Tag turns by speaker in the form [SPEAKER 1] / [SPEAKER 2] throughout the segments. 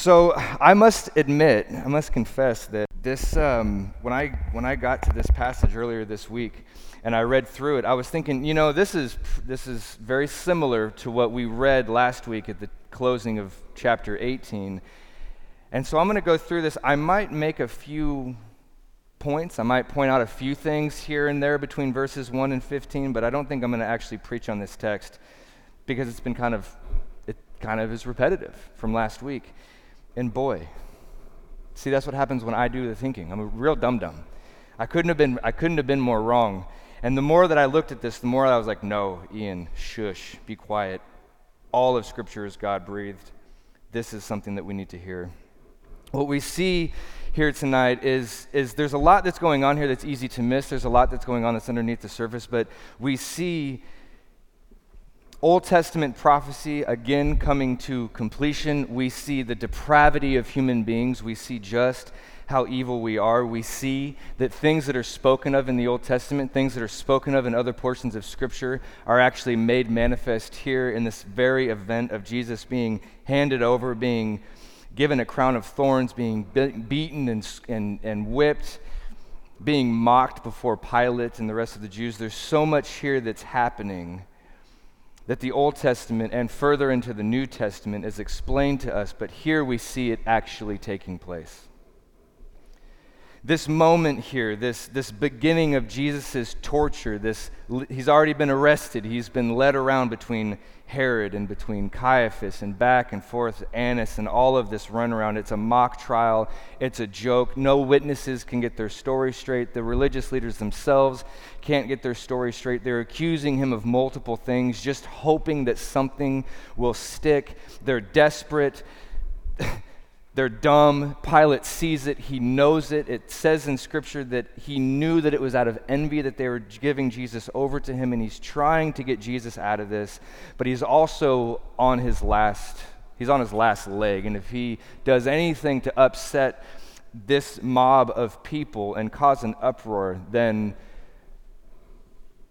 [SPEAKER 1] So I must admit, I must confess that this, um, when I when I got to this passage earlier this week, and I read through it, I was thinking, you know, this is this is very similar to what we read last week at the closing of chapter 18. And so I'm going to go through this. I might make a few points. I might point out a few things here and there between verses 1 and 15, but I don't think I'm going to actually preach on this text because it's been kind of it kind of is repetitive from last week. And boy, see, that's what happens when I do the thinking. I'm a real dum dum. I couldn't have been, I couldn't have been more wrong. And the more that I looked at this, the more I was like, no, Ian, shush, be quiet. All of Scripture is God breathed. This is something that we need to hear. What we see here tonight is, is there's a lot that's going on here that's easy to miss. There's a lot that's going on that's underneath the surface, but we see Old Testament prophecy again coming to completion. We see the depravity of human beings. We see just how evil we are. We see that things that are spoken of in the Old Testament, things that are spoken of in other portions of Scripture, are actually made manifest here in this very event of Jesus being handed over, being given a crown of thorns, being beaten and, and, and whipped, being mocked before Pilate and the rest of the Jews. There's so much here that's happening that the Old Testament and further into the New Testament is explained to us, but here we see it actually taking place this moment here, this, this beginning of Jesus' torture, this, he's already been arrested. He's been led around between Herod and between Caiaphas and back and forth, Annas, and all of this runaround. It's a mock trial, it's a joke. No witnesses can get their story straight. The religious leaders themselves can't get their story straight. They're accusing him of multiple things, just hoping that something will stick. They're desperate. They're dumb. Pilate sees it. He knows it. It says in Scripture that he knew that it was out of envy that they were giving Jesus over to him, and he's trying to get Jesus out of this. But he's also on his last, he's on his last leg. And if he does anything to upset this mob of people and cause an uproar, then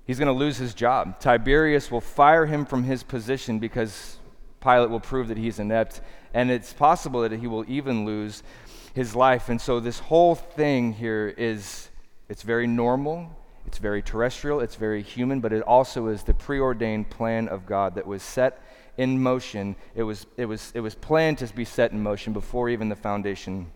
[SPEAKER 1] he's going to lose his job. Tiberius will fire him from his position because Pilate will prove that he's inept and it's possible that he will even lose his life. And so this whole thing here is it's very normal, it's very terrestrial, it's very human, but it also is the preordained plan of God that was set in motion. It was it was it was planned to be set in motion before even the foundation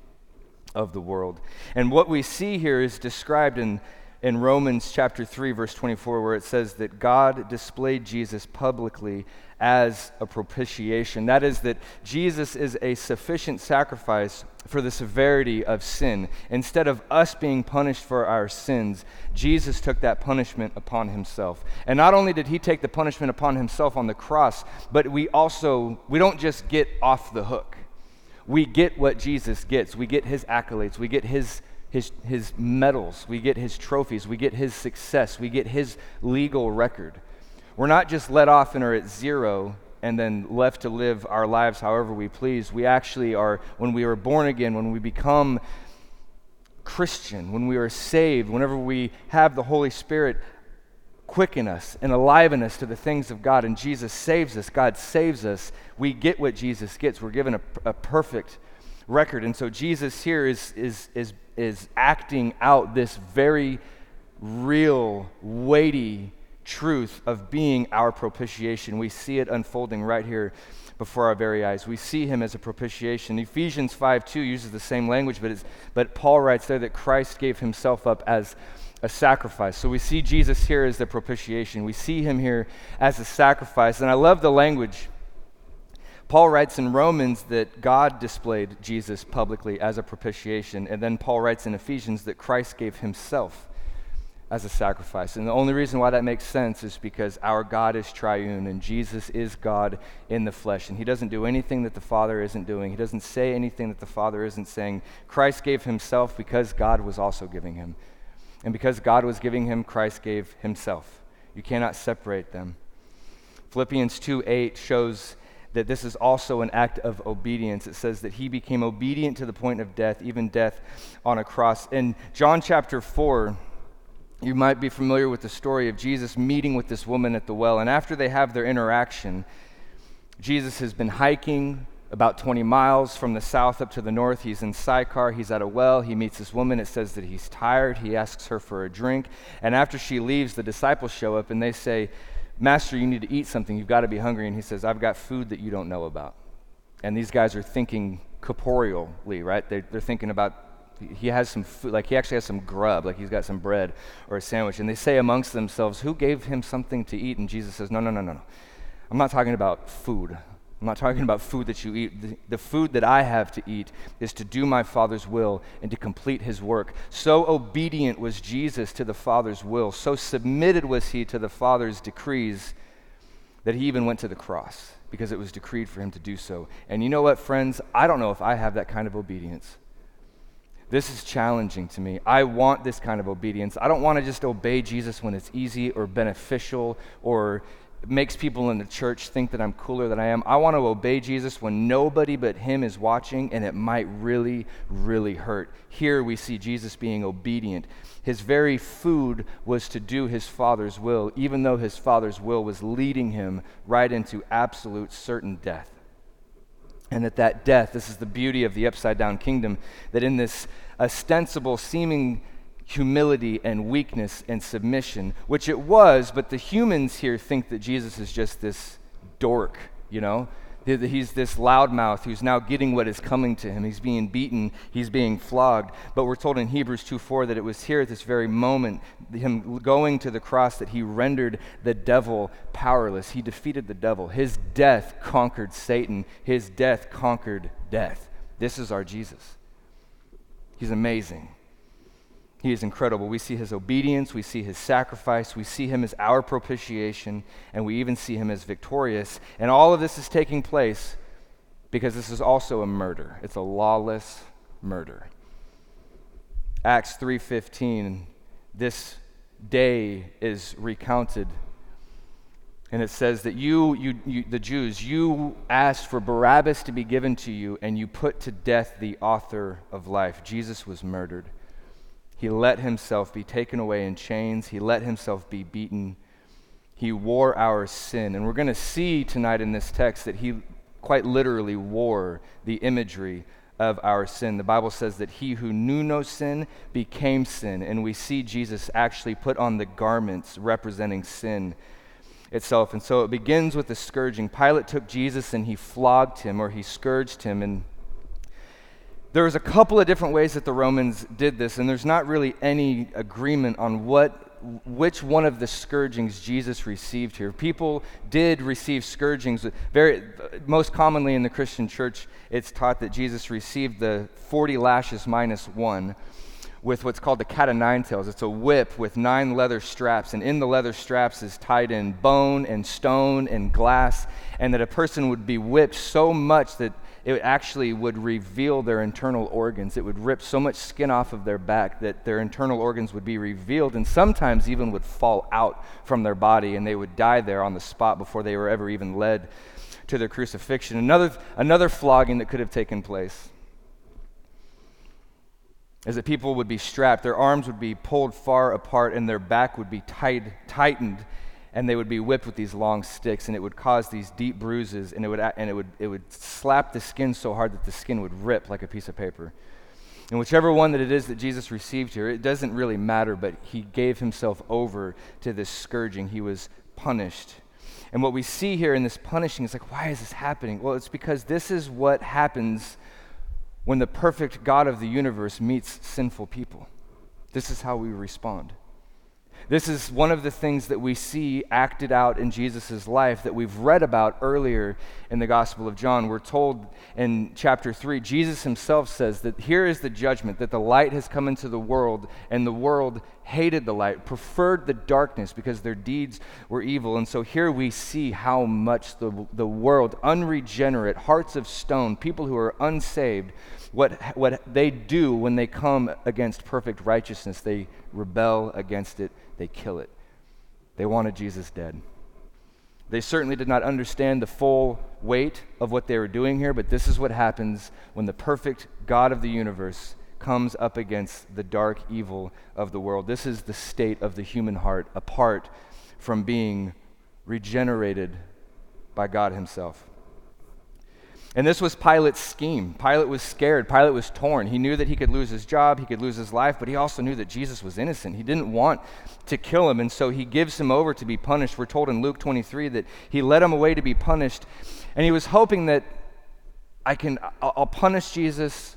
[SPEAKER 1] of the world. And what we see here is described in in Romans chapter 3 verse 24 where it says that God displayed Jesus publicly as a propitiation. That is, that Jesus is a sufficient sacrifice for the severity of sin. Instead of us being punished for our sins, Jesus took that punishment upon himself. And not only did he take the punishment upon himself on the cross, but we also, we don't just get off the hook. We get what Jesus gets. We get his accolades. We get his his, his medals, we get his trophies, we get his success, we get his legal record. We're not just let off and are at zero and then left to live our lives however we please. We actually are, when we are born again, when we become Christian, when we are saved, whenever we have the Holy Spirit quicken us and aliven us to the things of God, and Jesus saves us, God saves us, we get what Jesus gets. We're given a, a perfect record. And so Jesus here is, is, is, is acting out this very real, weighty, truth of being our propitiation. We see it unfolding right here before our very eyes. We see him as a propitiation. Ephesians 5 2 uses the same language, but, it's, but Paul writes there that Christ gave himself up as a sacrifice. So we see Jesus here as the propitiation. We see him here as a sacrifice. And I love the language. Paul writes in Romans that God displayed Jesus publicly as a propitiation. And then Paul writes in Ephesians that Christ gave himself as a sacrifice. And the only reason why that makes sense is because our God is triune and Jesus is God in the flesh. And he doesn't do anything that the Father isn't doing, he doesn't say anything that the Father isn't saying. Christ gave himself because God was also giving him. And because God was giving him, Christ gave himself. You cannot separate them. Philippians 2 8 shows that this is also an act of obedience. It says that he became obedient to the point of death, even death on a cross. In John chapter 4, you might be familiar with the story of Jesus meeting with this woman at the well. And after they have their interaction, Jesus has been hiking about 20 miles from the south up to the north. He's in Sychar. He's at a well. He meets this woman. It says that he's tired. He asks her for a drink. And after she leaves, the disciples show up and they say, Master, you need to eat something. You've got to be hungry. And he says, I've got food that you don't know about. And these guys are thinking corporeally, right? They're, they're thinking about he has some food, like he actually has some grub, like he's got some bread or a sandwich. And they say amongst themselves, Who gave him something to eat? And Jesus says, No, no, no, no, no. I'm not talking about food. I'm not talking about food that you eat. The, the, food that I have to eat is to do my Father's will and to complete his work. So obedient was Jesus to the Father's will, so submitted was he to the Father's decrees that he even went to the cross because it was decreed for him to do so. And you know what, friends? I don't know if I have that kind of obedience. This is challenging to me. I want this kind of obedience. I don't want to just obey Jesus when it's easy or beneficial or makes people in the church think that I'm cooler than I am. I want to obey Jesus when nobody but Him is watching and it might really, really hurt. Here we see Jesus being obedient. His very food was to do His Father's will, even though His Father's will was leading Him right into absolute certain death. And that that death, this is the beauty of the upside down kingdom, that in this ostensible, seeming humility and weakness and submission, which it was, but the humans here think that Jesus is just this dork, you know? He's this loudmouth who's now getting what is coming to him. He's being beaten, he's being flogged. But we're told in Hebrews 2 4 that it was here at this very moment, him going to the cross, that he rendered the devil powerless. He defeated the devil. His death conquered Satan, his death conquered death. This is our Jesus. He's amazing. He is incredible. We see his obedience, we see his sacrifice, we see him as our propitiation, and we even see him as victorious. And all of this is taking place because this is also a murder. It's a lawless murder. Acts 3:15 this day is recounted and it says that you, you, you, the Jews, you asked for Barabbas to be given to you, and you put to death the author of life. Jesus was murdered. He let himself be taken away in chains, he let himself be beaten. He wore our sin. And we're going to see tonight in this text that he quite literally wore the imagery of our sin. The Bible says that he who knew no sin became sin, and we see Jesus actually put on the garments representing sin itself. And so it begins with the scourging. Pilate took Jesus and he flogged him, or he scourged him, and there was a couple of different ways that the Romans did this, and there's not really any agreement on what which one of the scourgings Jesus received here. People did receive scourgings. Very, most commonly in the Christian church, it's taught that Jesus received the 40 lashes minus one with what's called the cat of nine tails. It's a whip with nine leather straps, and in the leather straps is tied in bone and stone and glass, and that a person would be whipped so much that it actually would reveal their internal organs. It would rip so much skin off of their back that their internal organs would be revealed and sometimes even would fall out from their body and they would die there on the spot before they were ever even led to their crucifixion. Another, another flogging that could have taken place is that people would be strapped, their arms would be pulled far apart, and their back would be tight, tightened and they would be whipped with these long sticks, and it would cause these deep bruises, and it would, and it would, it would slap the skin so hard that the skin would rip like a piece of paper. And whichever one that it is that Jesus received here, it doesn't really matter, but he gave himself over to this scourging. He was punished. And what we see here in this punishing is like, why is this happening? Well, it's because this is what happens when the perfect God of the universe meets sinful people. This is how we respond. This is one of the things that we see acted out in Jesus' life that we've read about earlier in the Gospel of John. We're told in chapter 3, Jesus himself says that here is the judgment that the light has come into the world, and the world hated the light, preferred the darkness because their deeds were evil. And so here we see how much the, the world, unregenerate, hearts of stone, people who are unsaved, what, what they do when they come against perfect righteousness. They rebel against it, they kill it. They wanted Jesus dead. They certainly did not understand the full weight of what they were doing here, but this is what happens when the perfect God of the universe comes up against the dark evil of the world. This is the state of the human heart apart from being regenerated by God Himself. And this was Pilate's scheme. Pilate was scared. Pilate was torn. He knew that he could lose his job, he could lose his life, but he also knew that Jesus was innocent. He didn't want to kill him, and so he gives him over to be punished. We're told in Luke 23 that he led him away to be punished, and he was hoping that I can I'll punish Jesus,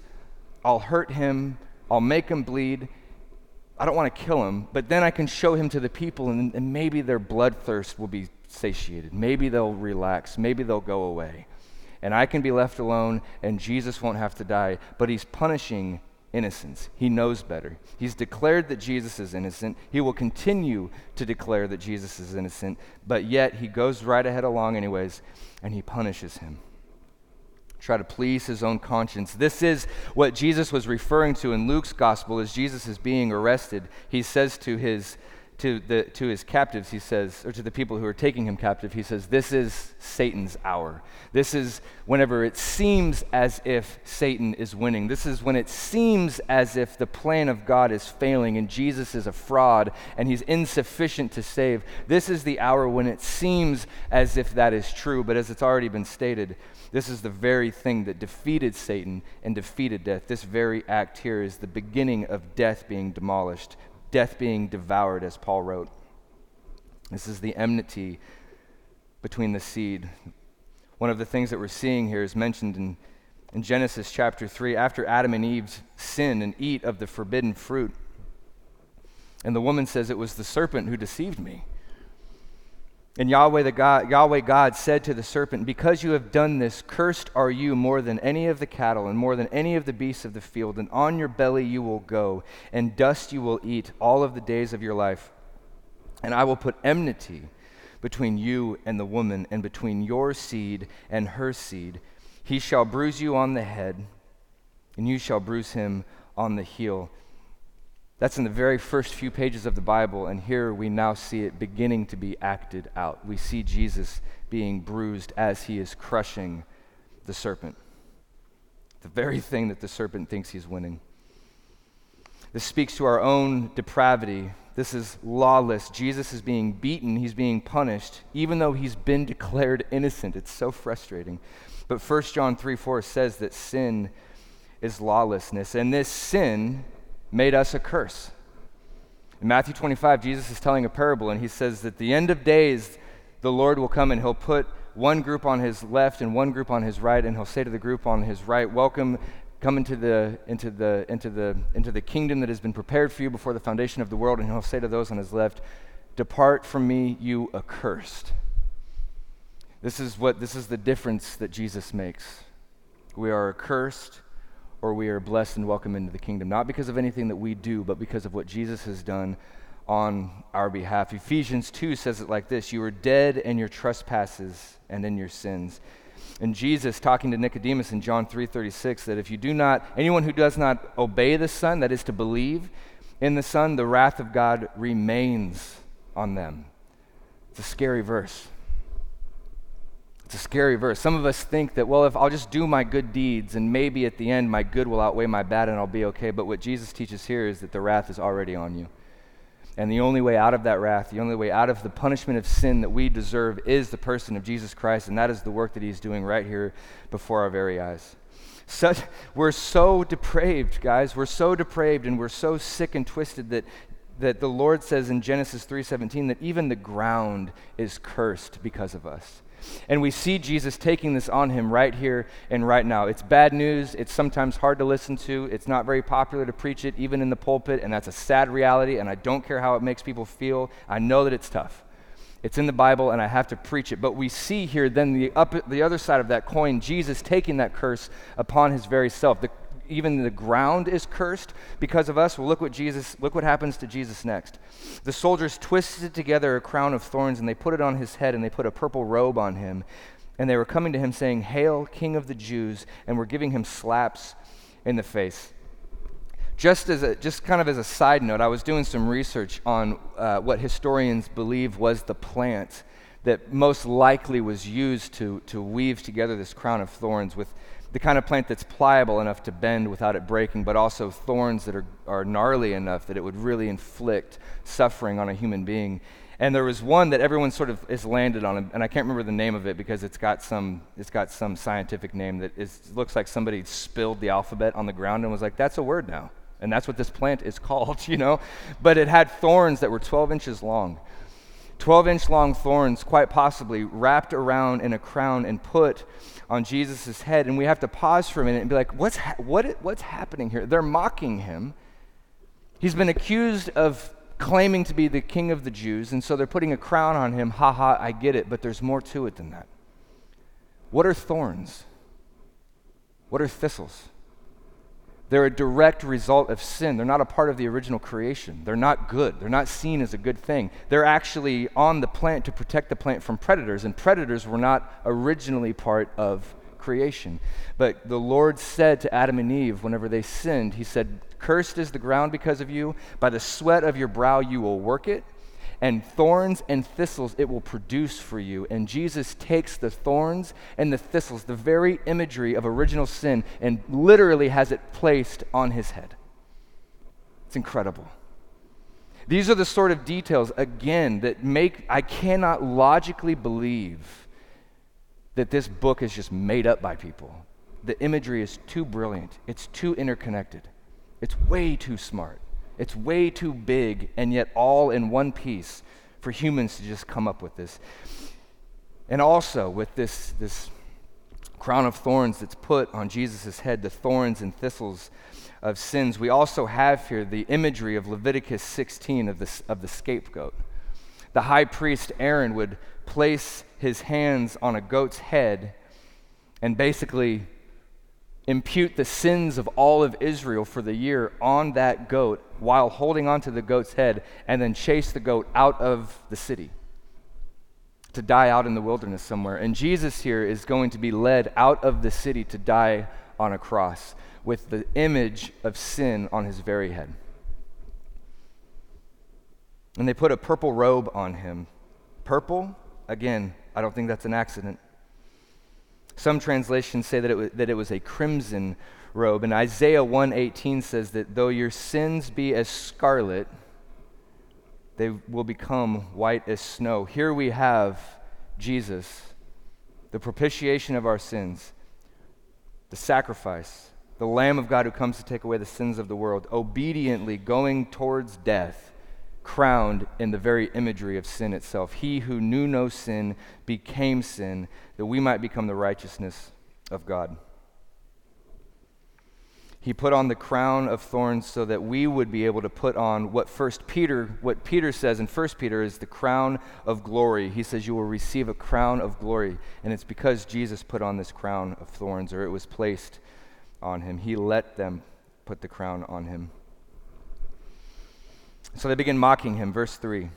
[SPEAKER 1] I'll hurt him, I'll make him bleed. I don't want to kill him, but then I can show him to the people, and, and maybe their bloodthirst will be satiated. Maybe they'll relax. Maybe they'll go away and I can be left alone, and Jesus won't have to die. But he's punishing innocence. He knows better. He's declared that Jesus is innocent. He will continue to declare that Jesus is innocent, but yet he goes right ahead along, anyways, and he punishes him. Try to please his own conscience. This is what Jesus was referring to in Luke's gospel as Jesus is being arrested. He says to his to, the, to his captives, he says, or to the people who are taking him captive, he says, This is Satan's hour. This is whenever it seems as if Satan is winning. This is when it seems as if the plan of God is failing and Jesus is a fraud and he's insufficient to save. This is the hour when it seems as if that is true, but as it's already been stated, this is the very thing that defeated Satan and defeated death. This very act here is the beginning of death being demolished death being devoured, as Paul wrote. This is the enmity between the seed. One of the things that we're seeing here is mentioned in, in Genesis chapter 3 after Adam and Eve sin and eat of the forbidden fruit. And the woman says, It was the serpent who deceived me. And Yahweh, the God, Yahweh God said to the serpent, Because you have done this, cursed are you more than any of the cattle and more than any of the beasts of the field, and on your belly you will go, and dust you will eat all of the days of your life. And I will put enmity between you and the woman, and between your seed and her seed. He shall bruise you on the head, and you shall bruise him on the heel. That's in the very first few pages of the Bible, and here we now see it beginning to be acted out. We see Jesus being bruised as he is crushing the serpent, the very thing that the serpent thinks he's winning. This speaks to our own depravity. This is lawless. Jesus is being beaten, he's being punished, even though he's been declared innocent. It's so frustrating. But 1 John 3 4 says that sin is lawlessness, and this sin made us a curse. In Matthew 25, Jesus is telling a parable, and he says that the end of days, the Lord will come and he'll put one group on his left and one group on his right, and he'll say to the group on his right, Welcome, come into the, into the, into the, into the kingdom that has been prepared for you before the foundation of the world. And he'll say to those on his left, Depart from me, you accursed. This is what this is the difference that Jesus makes. We are accursed or we are blessed and welcome into the kingdom, not because of anything that we do, but because of what Jesus has done on our behalf. Ephesians 2 says it like this You were dead in your trespasses and in your sins. And Jesus talking to Nicodemus in John 3:36 that if you do not anyone who does not obey the Son, that is to believe in the Son, the wrath of God remains on them. It's a scary verse. It's a scary verse. Some of us think that, well, if I'll just do my good deeds and maybe at the end my good will outweigh my bad and I'll be okay. But what Jesus teaches here is that the wrath is already on you. And the only way out of that wrath, the only way out of the punishment of sin that we deserve is the person of Jesus Christ. And that is the work that he's doing right here before our very eyes. Such, we're so depraved, guys. We're so depraved and we're so sick and twisted that, that the Lord says in Genesis 3:17 that even the ground is cursed because of us. And we see Jesus taking this on him right here and right now. It's bad news. It's sometimes hard to listen to. It's not very popular to preach it, even in the pulpit, and that's a sad reality. And I don't care how it makes people feel. I know that it's tough. It's in the Bible, and I have to preach it. But we see here then the, up, the other side of that coin, Jesus taking that curse upon his very self. The, even the ground is cursed because of us. Well, look what Jesus, look what happens to Jesus next. The soldiers twisted together a crown of thorns and they put it on his head and they put a purple robe on him. And they were coming to him saying, Hail, King of the Jews, and were giving him slaps in the face. Just as a, just kind of as a side note, I was doing some research on uh, what historians believe was the plant that most likely was used to, to weave together this crown of thorns with the kind of plant that's pliable enough to bend without it breaking, but also thorns that are, are gnarly enough that it would really inflict suffering on a human being. And there was one that everyone sort of is landed on, and I can't remember the name of it because it's got some, it's got some scientific name that is, looks like somebody spilled the alphabet on the ground and was like, that's a word now. And that's what this plant is called, you know? But it had thorns that were 12 inches long. 12 inch long thorns, quite possibly, wrapped around in a crown and put on Jesus' head. And we have to pause for a minute and be like, what's, ha- what, what's happening here? They're mocking him. He's been accused of claiming to be the king of the Jews, and so they're putting a crown on him. Ha ha, I get it, but there's more to it than that. What are thorns? What are thistles? They're a direct result of sin. They're not a part of the original creation. They're not good. They're not seen as a good thing. They're actually on the plant to protect the plant from predators, and predators were not originally part of creation. But the Lord said to Adam and Eve whenever they sinned, He said, Cursed is the ground because of you. By the sweat of your brow you will work it and thorns and thistles it will produce for you. And Jesus takes the thorns and the thistles, the very imagery of original sin, and literally has it placed on his head. It's incredible. These are the sort of details, again, that make, I cannot logically believe that this book is just made up by people. The imagery is too brilliant, it's too interconnected, it's way too smart. It's way too big and yet all in one piece for humans to just come up with this. And also with this, this crown of thorns that's put on Jesus' head, the thorns and thistles of sins, we also have here the imagery of Leviticus 16 of the, of the scapegoat. The high priest Aaron would place his hands on a goat's head and basically impute the sins of all of Israel for the year on that goat while holding onto the goat's head and then chase the goat out of the city to die out in the wilderness somewhere. And Jesus here is going to be led out of the city to die on a cross with the image of sin on his very head. And they put a purple robe on him. Purple, again, I don't think that's an accident. Some translations say that it was, that it was a crimson robe. And Isaiah 1:18 says that though your sins be as scarlet, they will become white as snow. Here we have Jesus, the propitiation of our sins, the sacrifice, the Lamb of God who comes to take away the sins of the world, obediently going towards death crowned in the very imagery of sin itself. He who knew no sin became sin that we might become the righteousness of God. He put on the crown of thorns so that we would be able to put on what first Peter what Peter says in first Peter is the crown of glory. He says you will receive a crown of glory and it's because Jesus put on this crown of thorns or it was placed on him. He let them put the crown on him. So they begin mocking him, verse 3.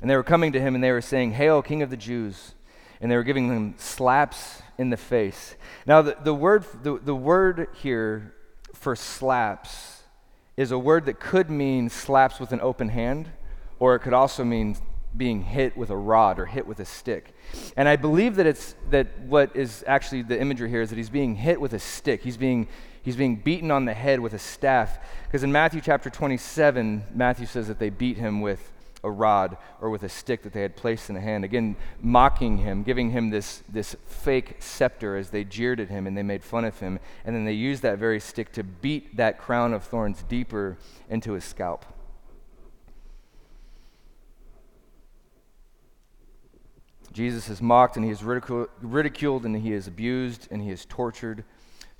[SPEAKER 1] And they were coming to him and they were saying, Hail, King of the Jews. And they were giving him slaps in the face. Now, the, the, word, the, the word here for slaps is a word that could mean slaps with an open hand, or it could also mean being hit with a rod or hit with a stick. And I believe that it's that what is actually the imagery here is that he's being hit with a stick. He's being he's being beaten on the head with a staff. Because in Matthew chapter 27, Matthew says that they beat him with a rod or with a stick that they had placed in a hand. Again, mocking him, giving him this, this fake scepter as they jeered at him and they made fun of him. And then they used that very stick to beat that crown of thorns deeper into his scalp. Jesus is mocked and he is ridiculed and he is abused and he is tortured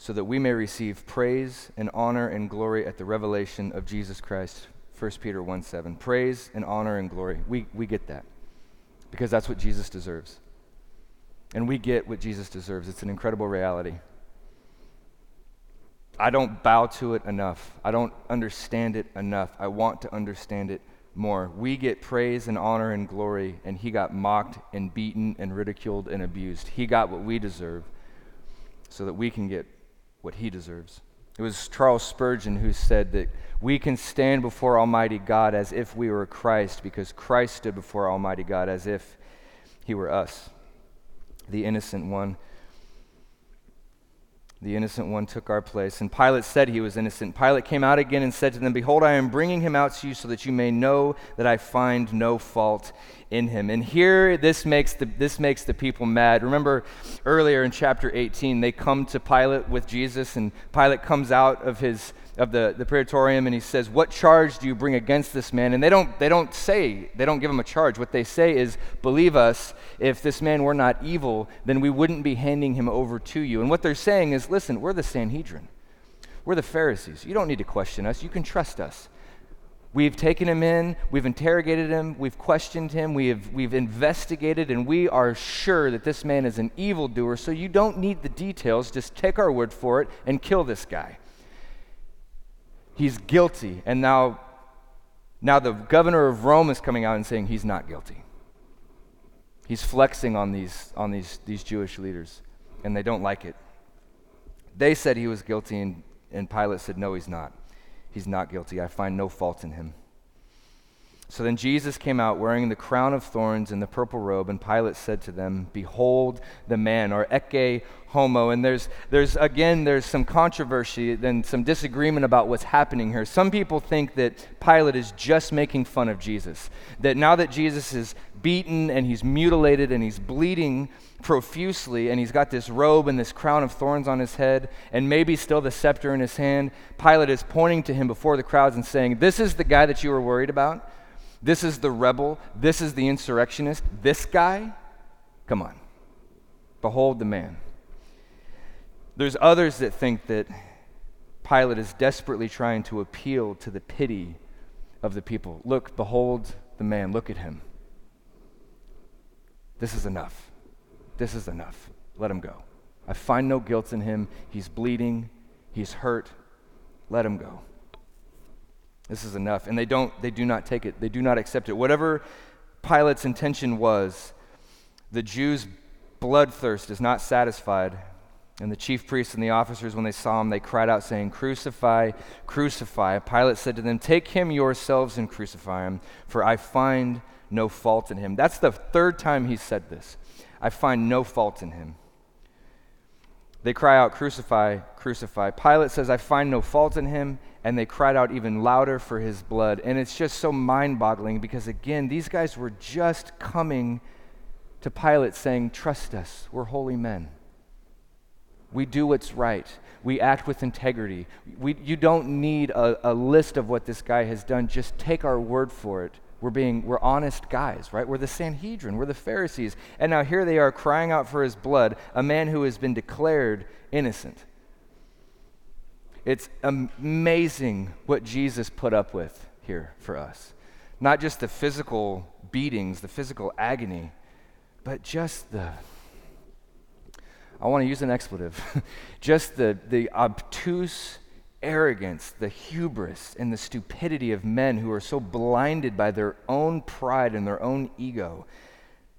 [SPEAKER 1] so that we may receive praise and honor and glory at the revelation of Jesus Christ. 1 Peter 1 7. Praise and honor and glory. We, we get that because that's what Jesus deserves. And we get what Jesus deserves. It's an incredible reality. I don't bow to it enough. I don't understand it enough. I want to understand it more. We get praise and honor and glory, and he got mocked and beaten and ridiculed and abused. He got what we deserve so that we can get what he deserves. It was Charles Spurgeon who said that we can stand before Almighty God as if we were Christ because Christ stood before Almighty God as if he were us, the innocent one. The innocent one took our place. And Pilate said he was innocent. Pilate came out again and said to them, Behold, I am bringing him out to you so that you may know that I find no fault in him. And here, this makes the, this makes the people mad. Remember earlier in chapter 18, they come to Pilate with Jesus, and Pilate comes out of his of the, the praetorium and he says, What charge do you bring against this man? And they don't, they don't say, they don't give him a charge. What they say is, Believe us, if this man were not evil, then we wouldn't be handing him over to you. And what they're saying is, Listen, we're the Sanhedrin, we're the Pharisees. You don't need to question us, you can trust us. We've taken him in, we've interrogated him, we've questioned him, we have, we've investigated, and we are sure that this man is an evildoer, so you don't need the details. Just take our word for it and kill this guy he's guilty. And now, now the governor of Rome is coming out and saying he's not guilty. He's flexing on these, on these, these Jewish leaders, and they don't like it. They said he was guilty, and, and Pilate said, No, he's not. He's not guilty. I find no fault in him. So then Jesus came out wearing the crown of thorns and the purple robe, and Pilate said to them, Behold the man, or ecce homo. And there's, there's again, there's some controversy and some disagreement about what's happening here. Some people think that Pilate is just making fun of Jesus, that now that Jesus is beaten and he's mutilated and he's bleeding profusely and he's got this robe and this crown of thorns on his head and maybe still the scepter in his hand, Pilate is pointing to him before the crowds and saying, This is the guy that you were worried about. This is the rebel. This is the insurrectionist. This guy? Come on. Behold the man. There's others that think that Pilate is desperately trying to appeal to the pity of the people. Look, behold the man. Look at him. This is enough. This is enough. Let him go. I find no guilt in him. He's bleeding. He's hurt. Let him go. This is enough. And they don't, they do not take it. They do not accept it. Whatever Pilate's intention was, the Jews' bloodthirst is not satisfied. And the chief priests and the officers, when they saw him, they cried out, saying, Crucify, crucify. Pilate said to them, Take him yourselves and crucify him, for I find no fault in him. That's the third time he said this. I find no fault in him. They cry out, Crucify, crucify. Pilate says, I find no fault in him. And they cried out even louder for his blood. And it's just so mind boggling because, again, these guys were just coming to Pilate saying, Trust us, we're holy men. We do what's right. We act with integrity. We, you don't need a, a list of what this guy has done. Just take our word for it. We're being we're honest guys, right? We're the Sanhedrin, we're the Pharisees. And now here they are crying out for his blood, a man who has been declared innocent. It's amazing what Jesus put up with here for us. Not just the physical beatings, the physical agony, but just the I want to use an expletive. just the, the obtuse arrogance, the hubris, and the stupidity of men who are so blinded by their own pride and their own ego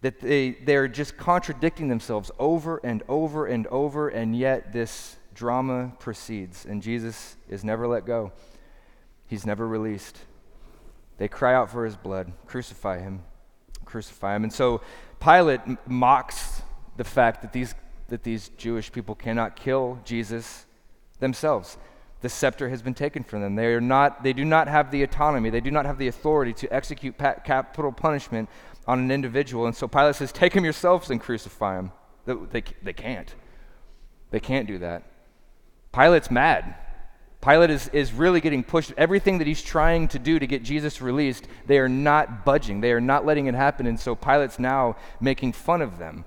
[SPEAKER 1] that they, they're just contradicting themselves over and over and over, and yet this drama proceeds, and Jesus is never let go. He's never released. They cry out for his blood, crucify him, crucify him. And so Pilate mocks the fact that these, that these Jewish people cannot kill Jesus themselves. The scepter has been taken from them. They, are not, they do not have the autonomy, they do not have the authority to execute pa- capital punishment on an individual. And so Pilate says, Take him yourselves and crucify him. They, they, they can't. They can't do that. Pilate's mad. Pilate is, is really getting pushed. Everything that he's trying to do to get Jesus released, they are not budging. They are not letting it happen. And so Pilate's now making fun of them.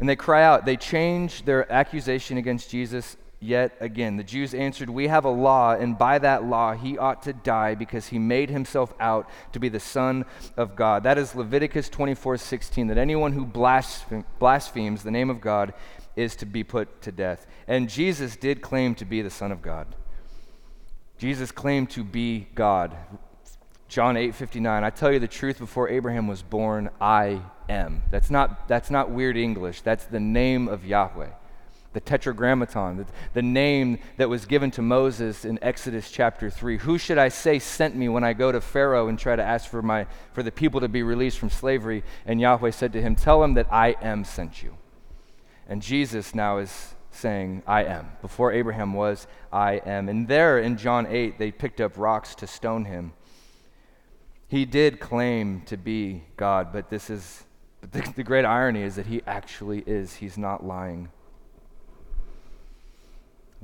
[SPEAKER 1] And they cry out. They change their accusation against Jesus yet again. The Jews answered, We have a law, and by that law he ought to die because he made himself out to be the Son of God. That is Leviticus 24 16, that anyone who blasphemes the name of God is to be put to death. And Jesus did claim to be the Son of God. Jesus claimed to be God. John 8 59, I tell you the truth, before Abraham was born, I am. That's not, that's not weird English, that's the name of Yahweh the tetragrammaton, the, the, name that was given to Moses in Exodus chapter 3. Who should I say sent me when I go to Pharaoh and try to ask for, my, for the people to be released from slavery? And Yahweh said to him, Tell him that I am sent you. And Jesus now is saying, I am. Before Abraham was, I am. And there in John 8, they picked up rocks to stone him. He did claim to be God, but this is the, the great irony is that he actually is. He's not lying.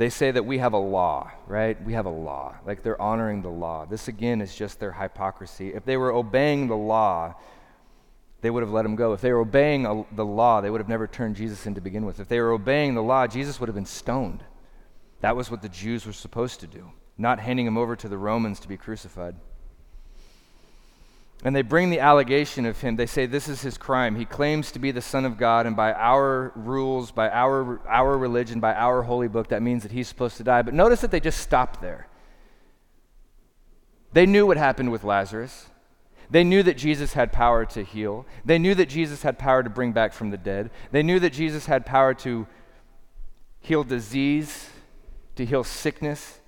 [SPEAKER 1] They say that we have a law, right? We have a law. Like they're honoring the law. This again is just their hypocrisy. If they were obeying the law, they would have let him go. If they were obeying a, the law, they would have never turned Jesus in to begin with. If they were obeying the law, Jesus would have been stoned. That was what the Jews were supposed to do, not handing him over to the Romans to be crucified. And they bring the allegation of him. They say this is his crime. He claims to be the Son of God, and by our rules, by our, our religion, by our holy book, that means that he's supposed to die. But notice that they just stopped there. They knew what happened with Lazarus. They knew that Jesus had power to heal. They knew that Jesus had power to bring back from the dead. They knew that Jesus had power to heal disease, to heal sickness.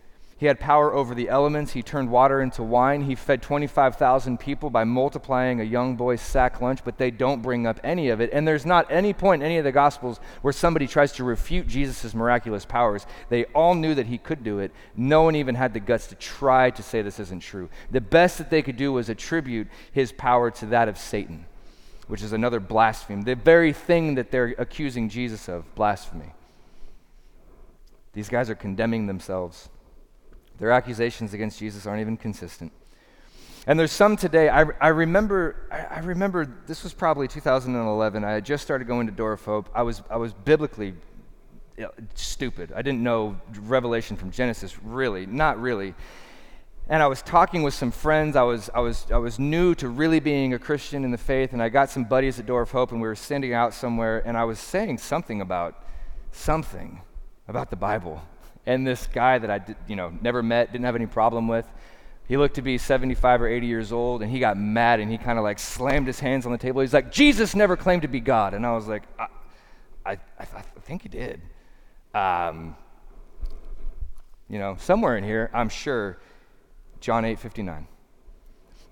[SPEAKER 1] He had power over the elements. He turned water into wine. He fed 25,000 people by multiplying a young boy's sack lunch, but they don't bring up any of it. And there's not any point in any of the Gospels where somebody tries to refute Jesus' miraculous powers. They all knew that he could do it. No one even had the guts to try to say this isn't true. The best that they could do was attribute his power to that of Satan, which is another blasphemy. The very thing that they're accusing Jesus of, blasphemy. These guys are condemning themselves. Their accusations against Jesus aren't even consistent. And there's some today. I, I remember. I, remember this was probably 2011. I had just started going to Hope. I was I was biblically stupid. I didn't know Revelation from Genesis really, not really. And I was talking with some friends. I was I was I was new to really being a Christian in the faith, and I got some buddies at Door of Hope, and we were sending out somewhere, and I was saying something about something about the Bible. And this guy that I did, you know never met, didn't have any problem with, he looked to be 75 or 80 years old, and he got mad and he kind of like slammed his hands on the table. He's like, Jesus never claimed to be God. And I was like, I, I, I, I think he did. Um, you know, somewhere in here, I'm sure, John 8 59.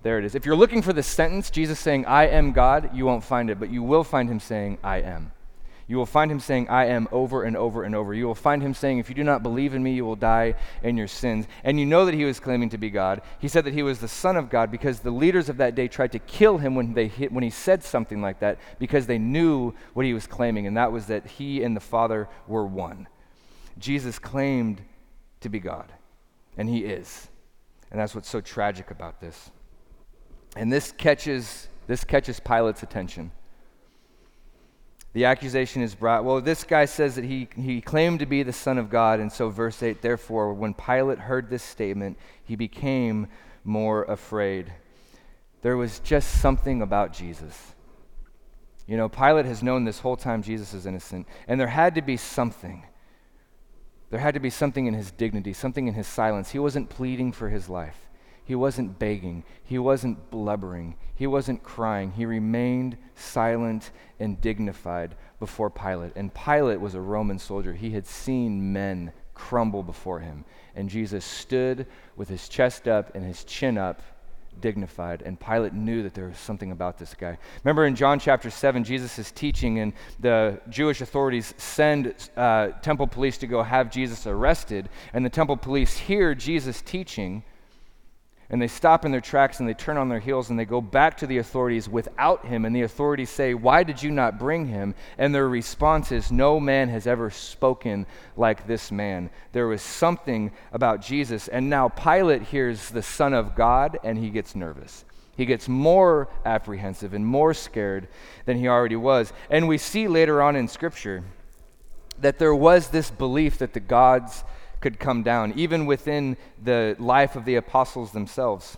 [SPEAKER 1] There it is. If you're looking for the sentence, Jesus saying, I am God, you won't find it, but you will find him saying, I am. You will find him saying, I am over and over and over. You will find him saying, If you do not believe in me, you will die in your sins. And you know that he was claiming to be God. He said that he was the Son of God because the leaders of that day tried to kill him when, they hit, when he said something like that because they knew what he was claiming, and that was that he and the Father were one. Jesus claimed to be God, and he is. And that's what's so tragic about this. And this catches, this catches Pilate's attention. The accusation is brought. Well, this guy says that he, he claimed to be the Son of God. And so, verse 8, therefore, when Pilate heard this statement, he became more afraid. There was just something about Jesus. You know, Pilate has known this whole time Jesus is innocent. And there had to be something. There had to be something in his dignity, something in his silence. He wasn't pleading for his life. He wasn't begging. He wasn't blubbering. He wasn't crying. He remained silent and dignified before Pilate. And Pilate was a Roman soldier. He had seen men crumble before him. And Jesus stood with his chest up and his chin up, dignified. And Pilate knew that there was something about this guy. Remember in John chapter 7, Jesus is teaching, and the Jewish authorities send uh, temple police to go have Jesus arrested. And the temple police hear Jesus teaching and they stop in their tracks and they turn on their heels and they go back to the authorities without him. And the authorities say, Why did you not bring him? And their response is, No man has ever spoken like this man. There was something about Jesus. And now Pilate hears the Son of God and he gets nervous. He gets more apprehensive and more scared than he already was. And we see later on in Scripture that there was this belief that the gods could come down, even within the life of the apostles themselves.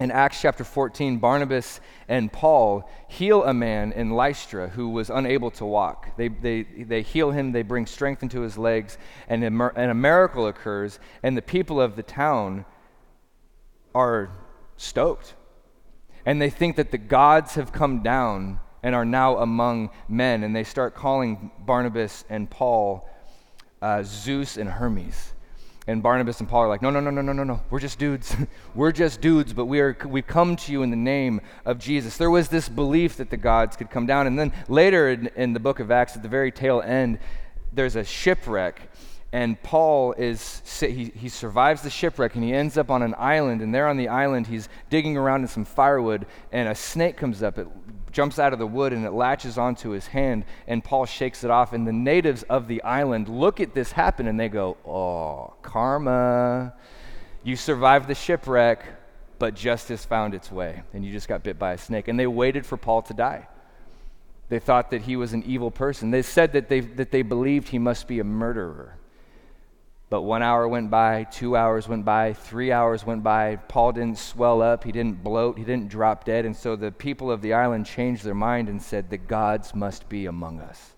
[SPEAKER 1] In Acts chapter 14, Barnabas and Paul heal a man in Lystra who was unable to walk. They, they, they heal him, they bring strength into his legs, and a, and a miracle occurs, and the people of the town are stoked. And they think that the gods have come down and are now among men, and they start calling Barnabas and Paul uh, Zeus and Hermes. And Barnabas and Paul are like, no, no, no, no, no, no, no. We're just dudes. We're just dudes, but we are, we've come to you in the name of Jesus. There was this belief that the gods could come down. And then later in, in the book of Acts, at the very tail end, there's a shipwreck and Paul is he, he survives the shipwreck and he ends up on an island and there on the island he's digging around in some firewood and a snake comes up it jumps out of the wood and it latches onto his hand and Paul shakes it off and the natives of the island look at this happen and they go oh karma. You survived the shipwreck but justice found its way and you just got bit by a snake. And they waited for Paul to die. They thought that he was an evil person. They said that they that they believed he must be a murderer but one hour went by, two hours went by, three hours went by. Paul didn't swell up, he didn't bloat, he didn't drop dead. And so the people of the island changed their mind and said, The gods must be among us.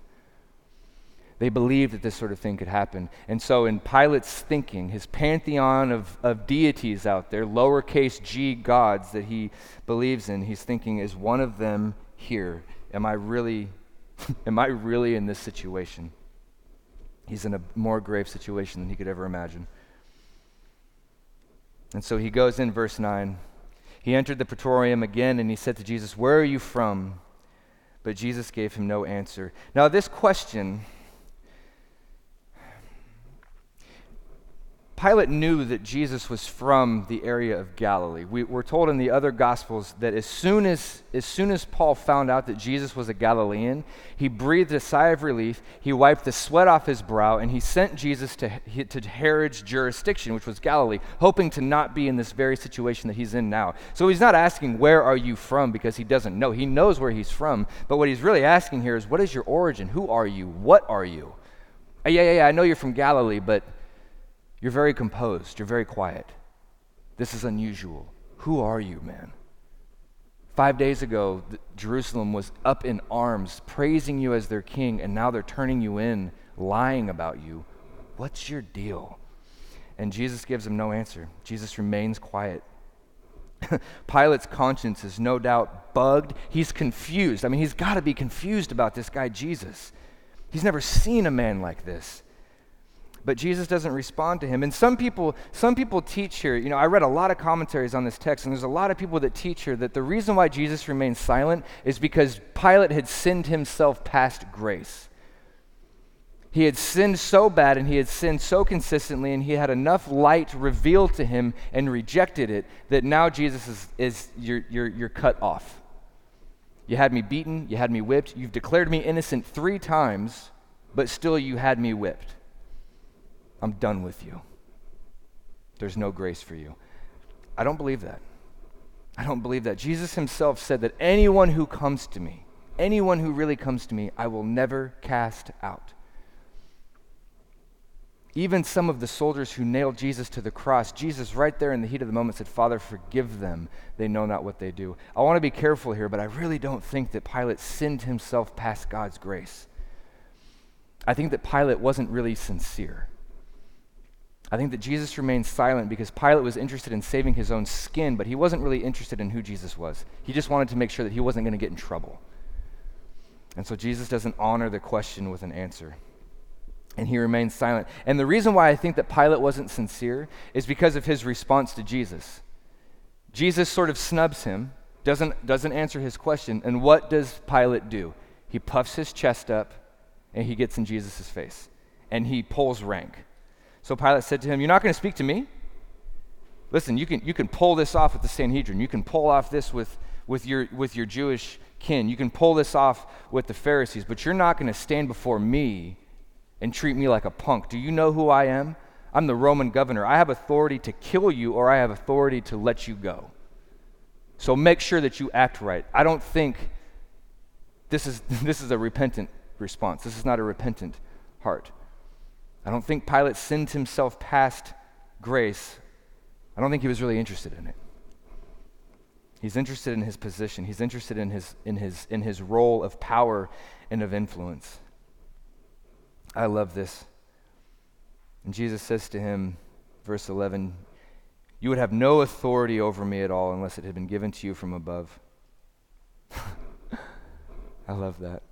[SPEAKER 1] They believed that this sort of thing could happen. And so, in Pilate's thinking, his pantheon of, of deities out there, lowercase g gods that he believes in, he's thinking, Is one of them here? Am I really, am I really in this situation? He's in a more grave situation than he could ever imagine. And so he goes in, verse 9. He entered the praetorium again and he said to Jesus, Where are you from? But Jesus gave him no answer. Now, this question Pilate knew that Jesus was from the area of Galilee. We, are told in the other Gospels that as soon as, as soon as Paul found out that Jesus was a Galilean, he breathed a sigh of relief, he wiped the sweat off his brow, and he sent Jesus to, to Herod's jurisdiction, which was Galilee, hoping to not be in this very situation that he's in now. So he's not asking, Where are you from? because he doesn't know. He knows where he's from, but what he's really asking here is, What is your origin? Who are you? What are you? Yeah, yeah, yeah, I know you're from Galilee, but you're very composed. You're very quiet. This is unusual. Who are you, man? Five days ago, Jerusalem was up in arms, praising you as their king, and now they're turning you in, lying about you. What's your deal? And Jesus gives him no answer. Jesus remains quiet. Pilate's conscience is no doubt bugged. He's confused. I mean, he's got to be confused about this guy, Jesus. He's never seen a man like this but Jesus doesn't respond to him. And some people, some people teach here, you know, I read a lot of commentaries on this text, and there's a lot of people that teach here that the reason why Jesus remains silent is because Pilate had sinned himself past grace. He had sinned so bad and he had sinned so consistently, and he had enough light revealed to him and rejected it that now Jesus is, is you're, you're, you're cut off. You had me beaten, you had me whipped, you've declared me innocent three times, but still you had me whipped. I'm done with you. There's no grace for you. I don't believe that. I don't believe that. Jesus himself said that anyone who comes to me, anyone who really comes to me, I will never cast out. Even some of the soldiers who nailed Jesus to the cross, Jesus, right there in the heat of the moment, said, Father, forgive them. They know not what they do. I want to be careful here, but I really don't think that Pilate sinned himself past God's grace. I think that Pilate wasn't really sincere. I think that Jesus remained silent because Pilate was interested in saving his own skin, but he wasn't really interested in who Jesus was. He just wanted to make sure that he wasn't going to get in trouble. And so Jesus doesn't honor the question with an answer. And he remains silent. And the reason why I think that Pilate wasn't sincere is because of his response to Jesus. Jesus sort of snubs him, doesn't, doesn't answer his question. And what does Pilate do? He puffs his chest up and he gets in Jesus' face. And he pulls rank. So Pilate said to him, You're not going to speak to me? Listen, you can, you can pull this off with the Sanhedrin. You can pull off this with, with, your, with your Jewish kin. You can pull this off with the Pharisees, but you're not going to stand before me and treat me like a punk. Do you know who I am? I'm the Roman governor. I have authority to kill you or I have authority to let you go. So make sure that you act right. I don't think this is, this is a repentant response. This is not a repentant heart. I don't think Pilate sinned himself past grace. I don't think he was really interested in it. He's interested in his position. He's interested in his, in his, in his role of power and of influence. I love this. And Jesus says to him, verse 11, You would have no authority over me at all unless it had been given to you from above. I love that.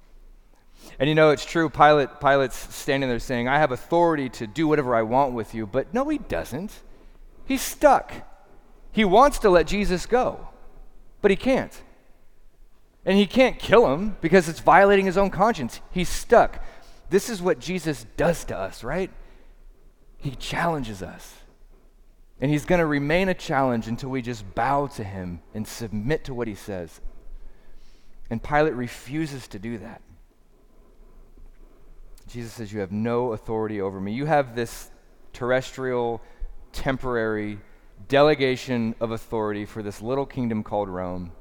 [SPEAKER 1] And you know, it's true, Pilate, Pilate's standing there saying, I have authority to do whatever I want with you. But no, he doesn't. He's stuck. He wants to let Jesus go, but he can't. And he can't kill him because it's violating his own conscience. He's stuck. This is what Jesus does to us, right? He challenges us. And he's going to remain a challenge until we just bow to him and submit to what he says. And Pilate refuses to do that. Jesus says, You have no authority over me. You have this terrestrial, temporary delegation of authority for this little kingdom called Rome.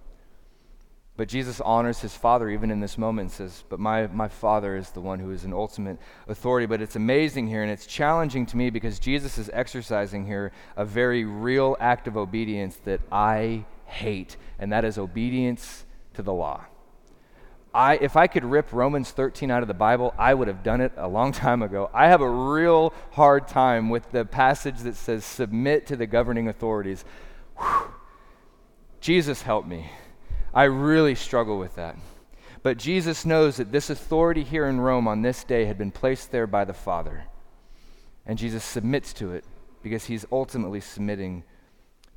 [SPEAKER 1] But Jesus honors his Father even in this moment and says, But my, my Father is the one who is an ultimate authority. But it's amazing here and it's challenging to me because Jesus is exercising here a very real act of obedience that I hate, and that is obedience to the law. I, if I could rip Romans 13 out of the Bible, I would have done it a long time ago. I have a real hard time with the passage that says, Submit to the governing authorities. Whew. Jesus help me. I really struggle with that. But Jesus knows that this authority here in Rome on this day had been placed there by the Father. And Jesus submits to it because he's ultimately submitting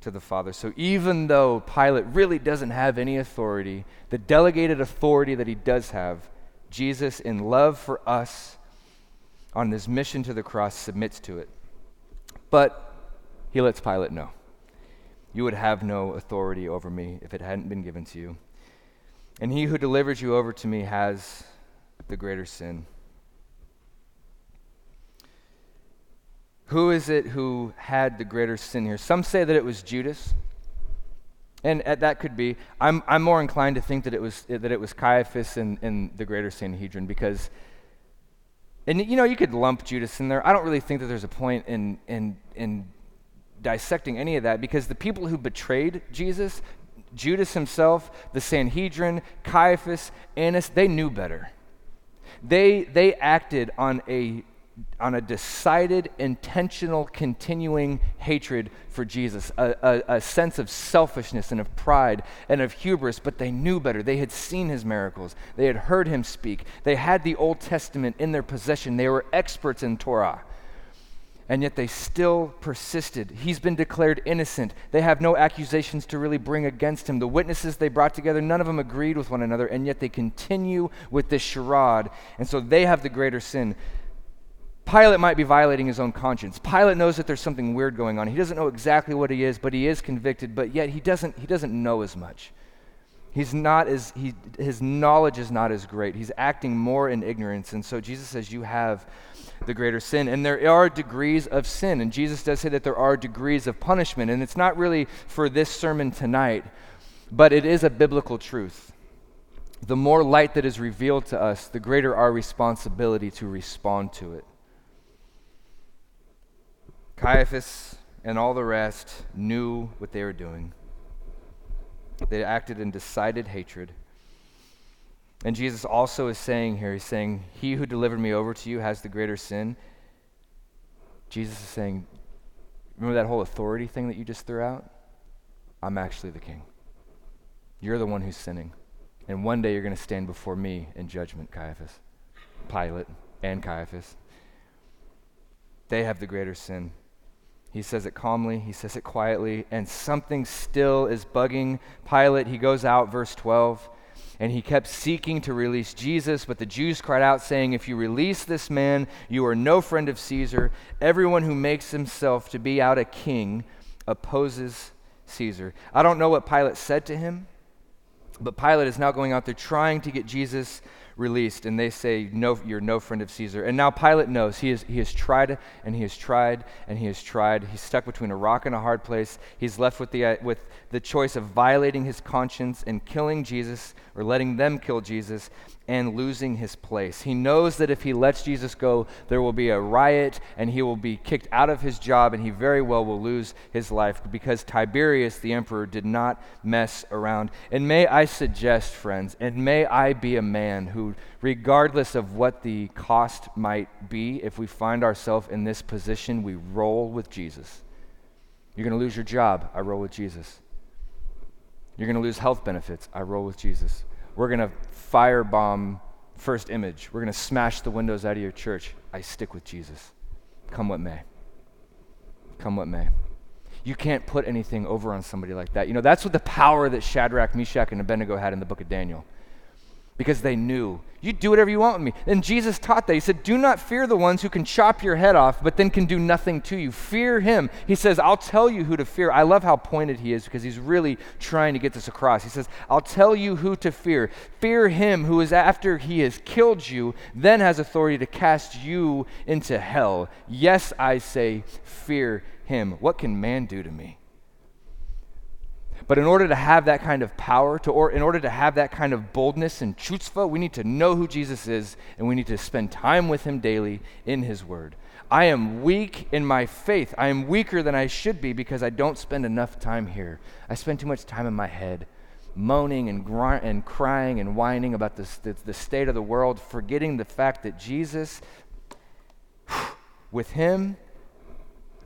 [SPEAKER 1] to the Father. So even though Pilate really doesn't have any authority, the delegated authority that he does have, Jesus, in love for us on this mission to the cross, submits to it. But he lets Pilate know. You would have no authority over me if it hadn't been given to you. And he who delivers you over to me has the greater sin. Who is it who had the greater sin here? Some say that it was Judas. And uh, that could be. I'm, I'm more inclined to think that it was, that it was Caiaphas and, and the greater Sanhedrin because, and you know, you could lump Judas in there. I don't really think that there's a point in, in, in dissecting any of that because the people who betrayed Jesus, Judas himself, the Sanhedrin, Caiaphas, Annas, they knew better. They, they acted on a, on a decided, intentional, continuing hatred for Jesus, a, a, a, sense of selfishness and of pride and of hubris, but they knew better. They had seen his miracles, they had heard him speak, they had the Old Testament in their possession, they were experts in Torah and yet they still persisted. He's been declared innocent. They have no accusations to really bring against him. The witnesses they brought together, none of them agreed with one another, and yet they continue with this charade, and so they have the greater sin. Pilate might be violating his own conscience. Pilate knows that there's something weird going on. He doesn't know exactly what he is, but he is convicted, but yet he doesn't, he doesn't know as much. He's not as, he, his knowledge is not as great. He's acting more in ignorance. And so Jesus says, You have the greater sin. And there are degrees of sin. And Jesus does say that there are degrees of punishment. And it's not really for this sermon tonight, but it is a biblical truth. The more light that is revealed to us, the greater our responsibility to respond to it. Caiaphas and all the rest knew what they were doing. They acted in decided hatred. And Jesus also is saying here, he's saying, He who delivered me over to you has the greater sin. Jesus is saying, Remember that whole authority thing that you just threw out? I'm actually the king. You're the one who's sinning. And one day you're going to stand before me in judgment, Caiaphas, Pilate, and Caiaphas. They have the greater sin. He says it calmly, he says it quietly, and something still is bugging Pilate. He goes out, verse 12, and he kept seeking to release Jesus, but the Jews cried out, saying, If you release this man, you are no friend of Caesar. Everyone who makes himself to be out a king opposes Caesar. I don't know what Pilate said to him, but Pilate is now going out there trying to get Jesus released, and they say, no, You're no friend of Caesar. And now Pilate knows he, is, he has tried and he has tried and he has tried. He's stuck between a rock and a hard place. He's left with the, uh, with the choice of violating his conscience and killing Jesus or letting them kill Jesus and losing his place. He knows that if he lets Jesus go, there will be a riot and he will be kicked out of his job and he very well will lose his life because Tiberius, the emperor, did not mess around. And may I suggest, friends, and may I be a man who, regardless of what the cost might be, if we find ourselves in this position, we roll with Jesus. You're going to lose your job. I roll with Jesus. You're going to lose health benefits. I roll with Jesus. We're going to firebomb first image. We're going to smash the windows out of your church. I stick with Jesus. Come what may. Come what may. You can't put anything over on somebody like that. You know, that's what the power that Shadrach, Meshach, and Abednego had in the book of Daniel. Because they knew. You do whatever you want with me. And Jesus taught that. He said, Do not fear the ones who can chop your head off, but then can do nothing to you. Fear him. He says, I'll tell you who to fear. I love how pointed he is because he's really trying to get this across. He says, I'll tell you who to fear. Fear him who is after he has killed you, then has authority to cast you into hell. Yes, I say, fear him. What can man do to me? But in order to have that kind of power, to or, in order to have that kind of boldness and chutzpah, we need to know who Jesus is and we need to spend time with him daily in his word. I am weak in my faith. I am weaker than I should be because I don't spend enough time here. I spend too much time in my head, moaning and, gr- and crying and whining about the, the, the state of the world, forgetting the fact that Jesus, with him,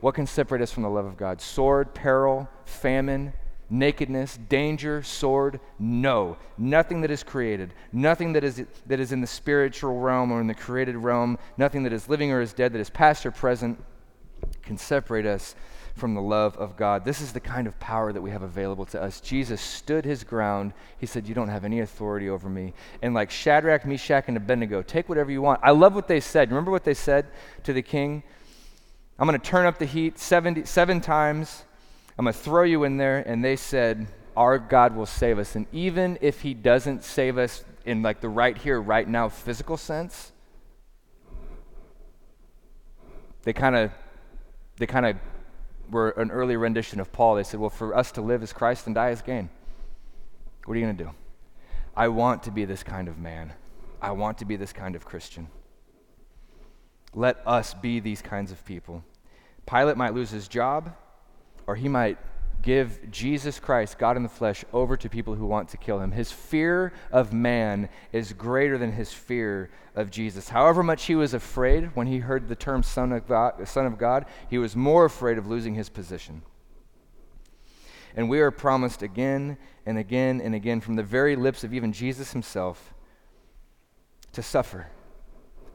[SPEAKER 1] what can separate us from the love of God? Sword, peril, famine, nakedness, danger, sword. No. Nothing that is created, nothing that is, that is in the spiritual realm or in the created realm, nothing that is living or is dead, that is past or present, can separate us from the love of God. This is the kind of power that we have available to us. Jesus stood his ground. He said, You don't have any authority over me. And like Shadrach, Meshach, and Abednego, take whatever you want. I love what they said. Remember what they said to the king? I'm going to turn up the heat 70, seven times. I'm going to throw you in there. And they said, Our God will save us. And even if he doesn't save us in like the right here, right now physical sense, they kind of they kind of were an early rendition of Paul. They said, Well, for us to live as Christ and die as gain. What are you going to do? I want to be this kind of man. I want to be this kind of Christian. Let us be these kinds of people. Pilate might lose his job or he might give Jesus Christ, God in the flesh, over to people who want to kill him. His fear of man is greater than his fear of Jesus. However much he was afraid when he heard the term Son of God, Son of God he was more afraid of losing his position. And we are promised again and again and again from the very lips of even Jesus himself to suffer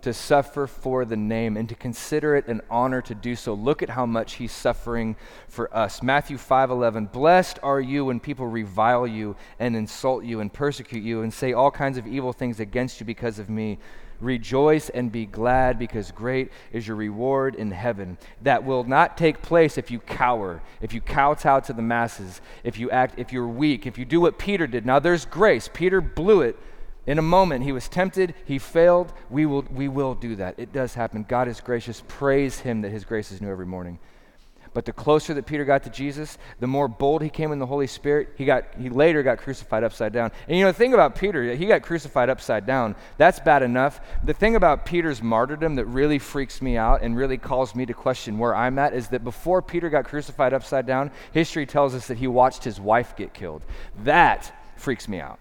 [SPEAKER 1] to suffer for the name and to consider it an honor to do so. Look at how much he's suffering for us. Matthew 5:11 Blessed are you when people revile you and insult you and persecute you and say all kinds of evil things against you because of me. Rejoice and be glad because great is your reward in heaven. That will not take place if you cower, if you kowtow to the masses, if you act if you're weak, if you do what Peter did. Now there's grace. Peter blew it in a moment, he was tempted, he failed. We will, we will do that. It does happen. God is gracious. Praise him that his grace is new every morning. But the closer that Peter got to Jesus, the more bold he came in the Holy Spirit. He, got, he later got crucified upside down. And you know, the thing about Peter, he got crucified upside down. That's bad enough. The thing about Peter's martyrdom that really freaks me out and really calls me to question where I'm at is that before Peter got crucified upside down, history tells us that he watched his wife get killed. That freaks me out.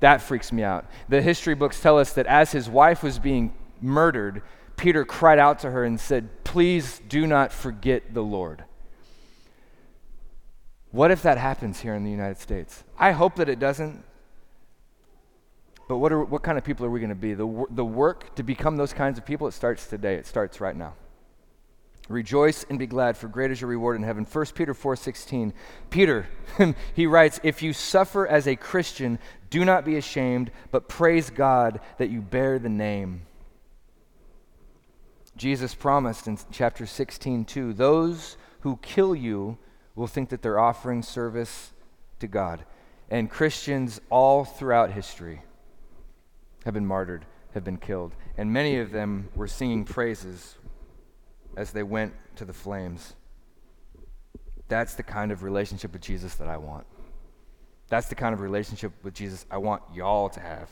[SPEAKER 1] That freaks me out. The history books tell us that as his wife was being murdered, Peter cried out to her and said, Please do not forget the Lord. What if that happens here in the United States? I hope that it doesn't. But what, are, what kind of people are we going to be? The, the work to become those kinds of people, it starts today. It starts right now. Rejoice and be glad, for great is your reward in heaven. 1 Peter 4:16. Peter, he writes, "If you suffer as a Christian, do not be ashamed, but praise God that you bear the name." Jesus promised in chapter 16, 2, those who kill you will think that they're offering service to God. And Christians all throughout history have been martyred, have been killed. And many of them were singing praises as they went to the flames. That's the kind of relationship with Jesus that I want. That's the kind of relationship with Jesus I want y'all to have.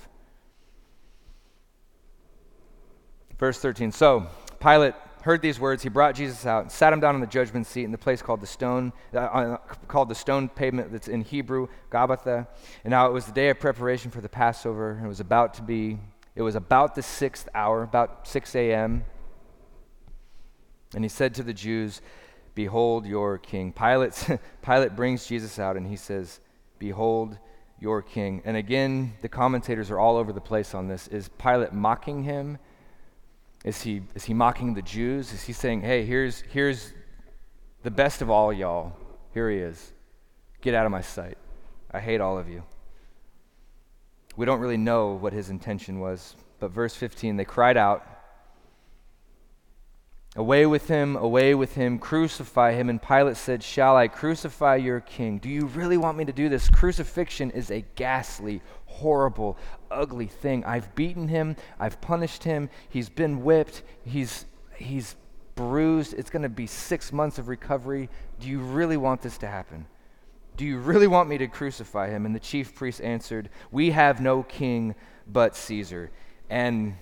[SPEAKER 1] Verse 13. So, Pilate heard these words. He brought Jesus out and sat him down on the judgment seat in the place called the stone, uh, called the stone pavement that's in Hebrew, Gabbatha. And now it was the day of preparation for the Passover. It was about to be, it was about the sixth hour, about 6 a.m. And he said to the Jews, Behold your king. Pilate, Pilate brings Jesus out and he says, Behold your king. And again, the commentators are all over the place on this. Is Pilate mocking him? Is he, is he mocking the Jews? Is he saying, hey, here's, here's the best of all y'all? Here he is. Get out of my sight. I hate all of you. We don't really know what his intention was. But verse 15, they cried out, Away with him, away with him, crucify him. And Pilate said, Shall I crucify your king? Do you really want me to do this? Crucifixion is a ghastly, horrible, ugly thing. I've beaten him, I've punished him, he's been whipped, he's, he's bruised. It's going to be six months of recovery. Do you really want this to happen? Do you really want me to crucify him? And the chief priest answered, We have no king but Caesar. And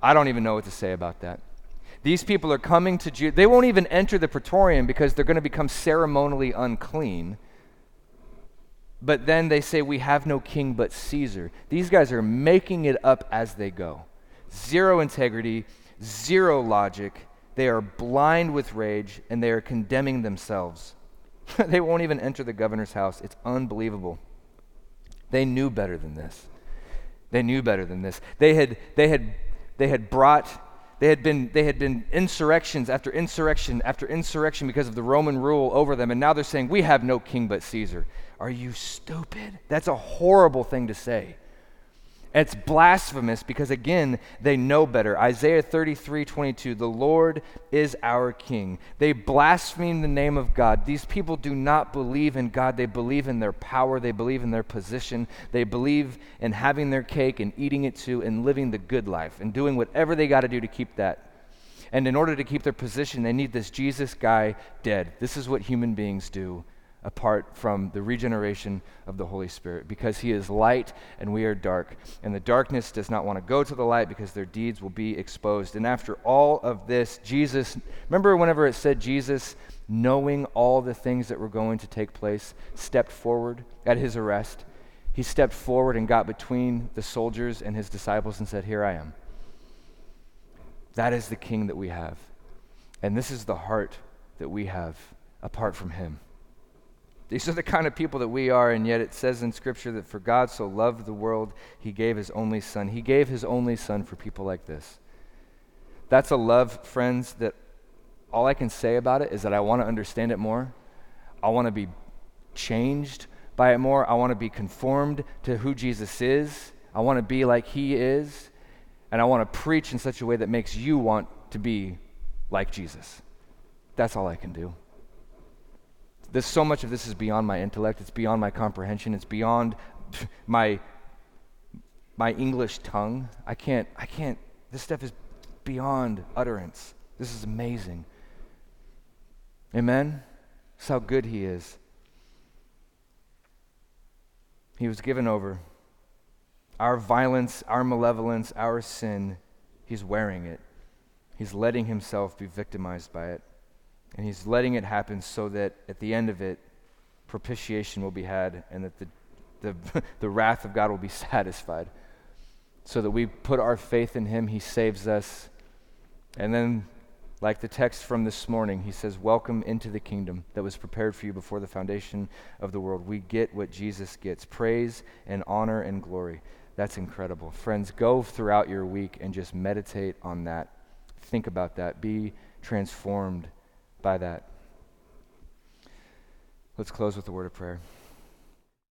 [SPEAKER 1] I don't even know what to say about that. These people are coming to Judah. They won't even enter the praetorium because they're going to become ceremonially unclean. But then they say, We have no king but Caesar. These guys are making it up as they go. Zero integrity, zero logic. They are blind with rage, and they are condemning themselves. they won't even enter the governor's house. It's unbelievable. They knew better than this. They knew better than this. They had, they had, they had brought, they had, been, they had been insurrections after insurrection after insurrection because of the Roman rule over them, and now they're saying, We have no king but Caesar. Are you stupid? That's a horrible thing to say. It's blasphemous because, again, they know better. Isaiah 33 22, the Lord is our king. They blaspheme the name of God. These people do not believe in God. They believe in their power. They believe in their position. They believe in having their cake and eating it too and living the good life and doing whatever they got to do to keep that. And in order to keep their position, they need this Jesus guy dead. This is what human beings do apart from the regeneration of the Holy Spirit because he is light and we are dark. And the darkness does not want to go to the light because their deeds will be exposed. And after all of this, Jesus, remember whenever it said Jesus, knowing all the things that were going to take place, stepped forward at his arrest? He stepped forward and got between the soldiers and his disciples and said, Here I am. That is the king that we have. And this is the heart that we have apart from him. These are the kind of people that we are, and yet it says in Scripture that for God so loved the world, he gave his only son. He gave his only son for people like this. That's a love, friends, that all I can say about it is that I want to understand it more. I want to be changed by it more. I want to be conformed to who Jesus is. I want to be like he is. And I want to preach in such a way that makes you want to be like Jesus. That's all I can do. There's so much of this is beyond my intellect, it's beyond my comprehension, it's beyond my my English tongue. I can't I can't this stuff is beyond utterance. This is amazing. Amen. That's how good he is. He was given over. Our violence, our malevolence, our sin, he's wearing it. He's letting himself be victimized by it. And he's letting it happen so that at the end of it, propitiation will be had and that the, the, the wrath of God will be satisfied. So that we put our faith in him, he saves us. And then, like the text from this morning, he says, Welcome into the kingdom that was prepared for you before the foundation of the world. We get what Jesus gets praise and honor and glory. That's incredible. Friends, go throughout your week and just meditate on that. Think about that. Be transformed by that. Let's close with a word of prayer.